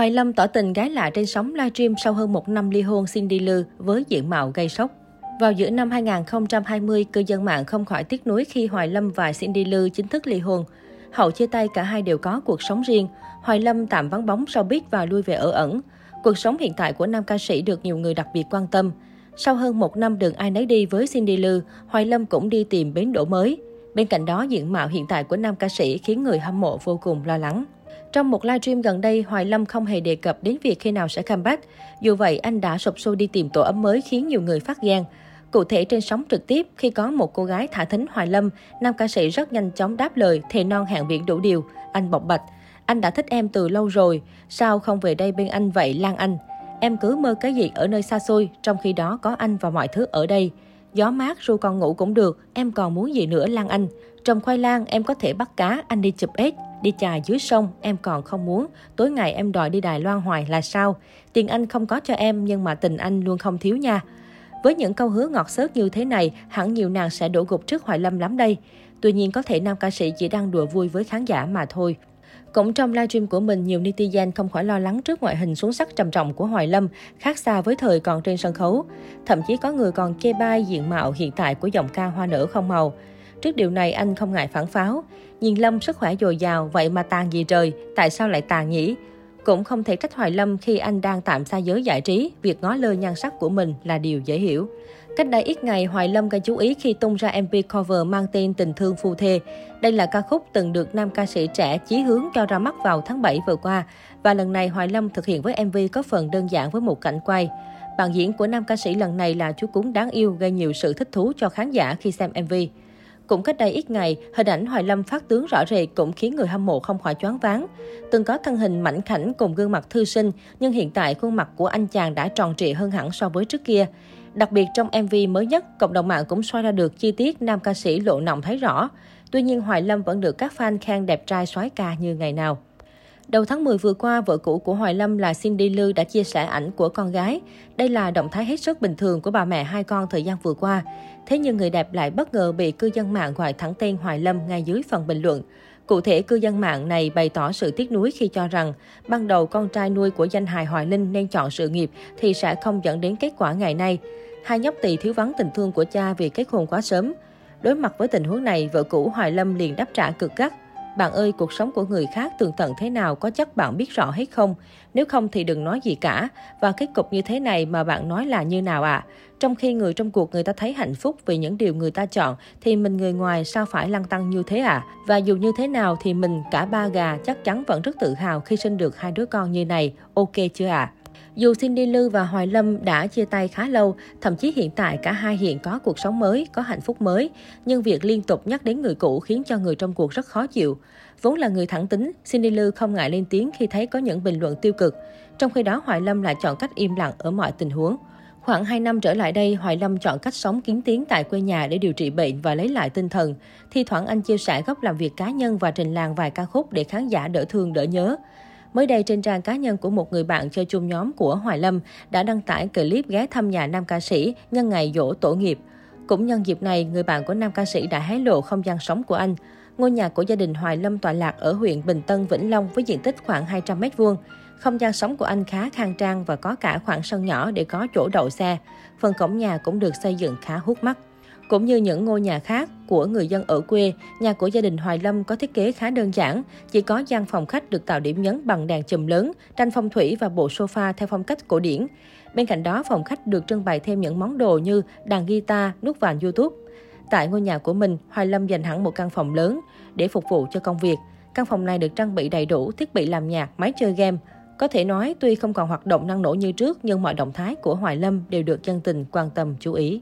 Hoài Lâm tỏ tình gái lạ trên sóng livestream sau hơn một năm ly hôn Cindy Lư với diện mạo gây sốc. Vào giữa năm 2020, cư dân mạng không khỏi tiếc nuối khi Hoài Lâm và Cindy Lư chính thức ly hôn. Hậu chia tay cả hai đều có cuộc sống riêng. Hoài Lâm tạm vắng bóng sau biết và lui về ở ẩn. Cuộc sống hiện tại của nam ca sĩ được nhiều người đặc biệt quan tâm. Sau hơn một năm đường ai nấy đi với Cindy Lư, Hoài Lâm cũng đi tìm bến đỗ mới. Bên cạnh đó, diện mạo hiện tại của nam ca sĩ khiến người hâm mộ vô cùng lo lắng. Trong một livestream gần đây, Hoài Lâm không hề đề cập đến việc khi nào sẽ comeback. Dù vậy, anh đã sụp sôi đi tìm tổ ấm mới khiến nhiều người phát gan. Cụ thể trên sóng trực tiếp, khi có một cô gái thả thính Hoài Lâm, nam ca sĩ rất nhanh chóng đáp lời, thề non hạng biển đủ điều. Anh bộc bạch, anh đã thích em từ lâu rồi, sao không về đây bên anh vậy Lan Anh? Em cứ mơ cái gì ở nơi xa xôi, trong khi đó có anh và mọi thứ ở đây. Gió mát ru con ngủ cũng được, em còn muốn gì nữa Lan Anh? Trồng khoai lang em có thể bắt cá, anh đi chụp ếch. Đi chài dưới sông, em còn không muốn. Tối ngày em đòi đi Đài Loan hoài là sao? Tiền anh không có cho em, nhưng mà tình anh luôn không thiếu nha. Với những câu hứa ngọt xớt như thế này, hẳn nhiều nàng sẽ đổ gục trước Hoài Lâm lắm đây. Tuy nhiên có thể nam ca sĩ chỉ đang đùa vui với khán giả mà thôi. Cũng trong livestream của mình, nhiều netizen không khỏi lo lắng trước ngoại hình xuống sắc trầm trọng của Hoài Lâm, khác xa với thời còn trên sân khấu. Thậm chí có người còn chê bai diện mạo hiện tại của giọng ca hoa nở không màu. Trước điều này anh không ngại phản pháo. Nhìn Lâm sức khỏe dồi dào, vậy mà tàn gì trời, tại sao lại tàn nhỉ? Cũng không thể trách Hoài Lâm khi anh đang tạm xa giới giải trí, việc ngó lơ nhan sắc của mình là điều dễ hiểu. Cách đây ít ngày, Hoài Lâm gây chú ý khi tung ra MV cover mang tên Tình thương phu thê. Đây là ca khúc từng được nam ca sĩ trẻ chí hướng cho ra mắt vào tháng 7 vừa qua. Và lần này Hoài Lâm thực hiện với MV có phần đơn giản với một cảnh quay. Bạn diễn của nam ca sĩ lần này là chú cún đáng yêu gây nhiều sự thích thú cho khán giả khi xem MV. Cũng cách đây ít ngày, hình ảnh Hoài Lâm phát tướng rõ rệt cũng khiến người hâm mộ không khỏi choáng váng. Từng có thân hình mảnh khảnh cùng gương mặt thư sinh, nhưng hiện tại khuôn mặt của anh chàng đã tròn trịa hơn hẳn so với trước kia. Đặc biệt trong MV mới nhất, cộng đồng mạng cũng soi ra được chi tiết nam ca sĩ lộ nọng thấy rõ. Tuy nhiên Hoài Lâm vẫn được các fan khen đẹp trai soái ca như ngày nào. Đầu tháng 10 vừa qua, vợ cũ của Hoài Lâm là Cindy Lư đã chia sẻ ảnh của con gái. Đây là động thái hết sức bình thường của bà mẹ hai con thời gian vừa qua. Thế nhưng người đẹp lại bất ngờ bị cư dân mạng gọi thẳng tên Hoài Lâm ngay dưới phần bình luận. Cụ thể, cư dân mạng này bày tỏ sự tiếc nuối khi cho rằng ban đầu con trai nuôi của danh hài Hoài Linh nên chọn sự nghiệp thì sẽ không dẫn đến kết quả ngày nay. Hai nhóc tỳ thiếu vắng tình thương của cha vì kết hôn quá sớm. Đối mặt với tình huống này, vợ cũ Hoài Lâm liền đáp trả cực gắt. Bạn ơi, cuộc sống của người khác tường tận thế nào có chắc bạn biết rõ hết không? Nếu không thì đừng nói gì cả. Và kết cục như thế này mà bạn nói là như nào ạ? À? Trong khi người trong cuộc người ta thấy hạnh phúc vì những điều người ta chọn, thì mình người ngoài sao phải lăng tăng như thế ạ? À? Và dù như thế nào thì mình cả ba gà chắc chắn vẫn rất tự hào khi sinh được hai đứa con như này. Ok chưa ạ? À? Dù Cindy Lư và Hoài Lâm đã chia tay khá lâu, thậm chí hiện tại cả hai hiện có cuộc sống mới, có hạnh phúc mới, nhưng việc liên tục nhắc đến người cũ khiến cho người trong cuộc rất khó chịu. Vốn là người thẳng tính, Cindy Lư không ngại lên tiếng khi thấy có những bình luận tiêu cực. Trong khi đó, Hoài Lâm lại chọn cách im lặng ở mọi tình huống. Khoảng 2 năm trở lại đây, Hoài Lâm chọn cách sống kiến tiếng tại quê nhà để điều trị bệnh và lấy lại tinh thần. Thi thoảng anh chia sẻ góc làm việc cá nhân và trình làng vài ca khúc để khán giả đỡ thương đỡ nhớ. Mới đây trên trang cá nhân của một người bạn chơi chung nhóm của Hoài Lâm đã đăng tải clip ghé thăm nhà nam ca sĩ nhân ngày dỗ tổ nghiệp. Cũng nhân dịp này, người bạn của nam ca sĩ đã hé lộ không gian sống của anh. Ngôi nhà của gia đình Hoài Lâm tọa lạc ở huyện Bình Tân, Vĩnh Long với diện tích khoảng 200 m2. Không gian sống của anh khá khang trang và có cả khoảng sân nhỏ để có chỗ đậu xe. Phần cổng nhà cũng được xây dựng khá hút mắt. Cũng như những ngôi nhà khác của người dân ở quê, nhà của gia đình Hoài Lâm có thiết kế khá đơn giản, chỉ có gian phòng khách được tạo điểm nhấn bằng đèn chùm lớn, tranh phong thủy và bộ sofa theo phong cách cổ điển. Bên cạnh đó, phòng khách được trưng bày thêm những món đồ như đàn guitar, nút vàng YouTube. Tại ngôi nhà của mình, Hoài Lâm dành hẳn một căn phòng lớn để phục vụ cho công việc. Căn phòng này được trang bị đầy đủ thiết bị làm nhạc, máy chơi game. Có thể nói, tuy không còn hoạt động năng nổ như trước, nhưng mọi động thái của Hoài Lâm đều được dân tình quan tâm chú ý.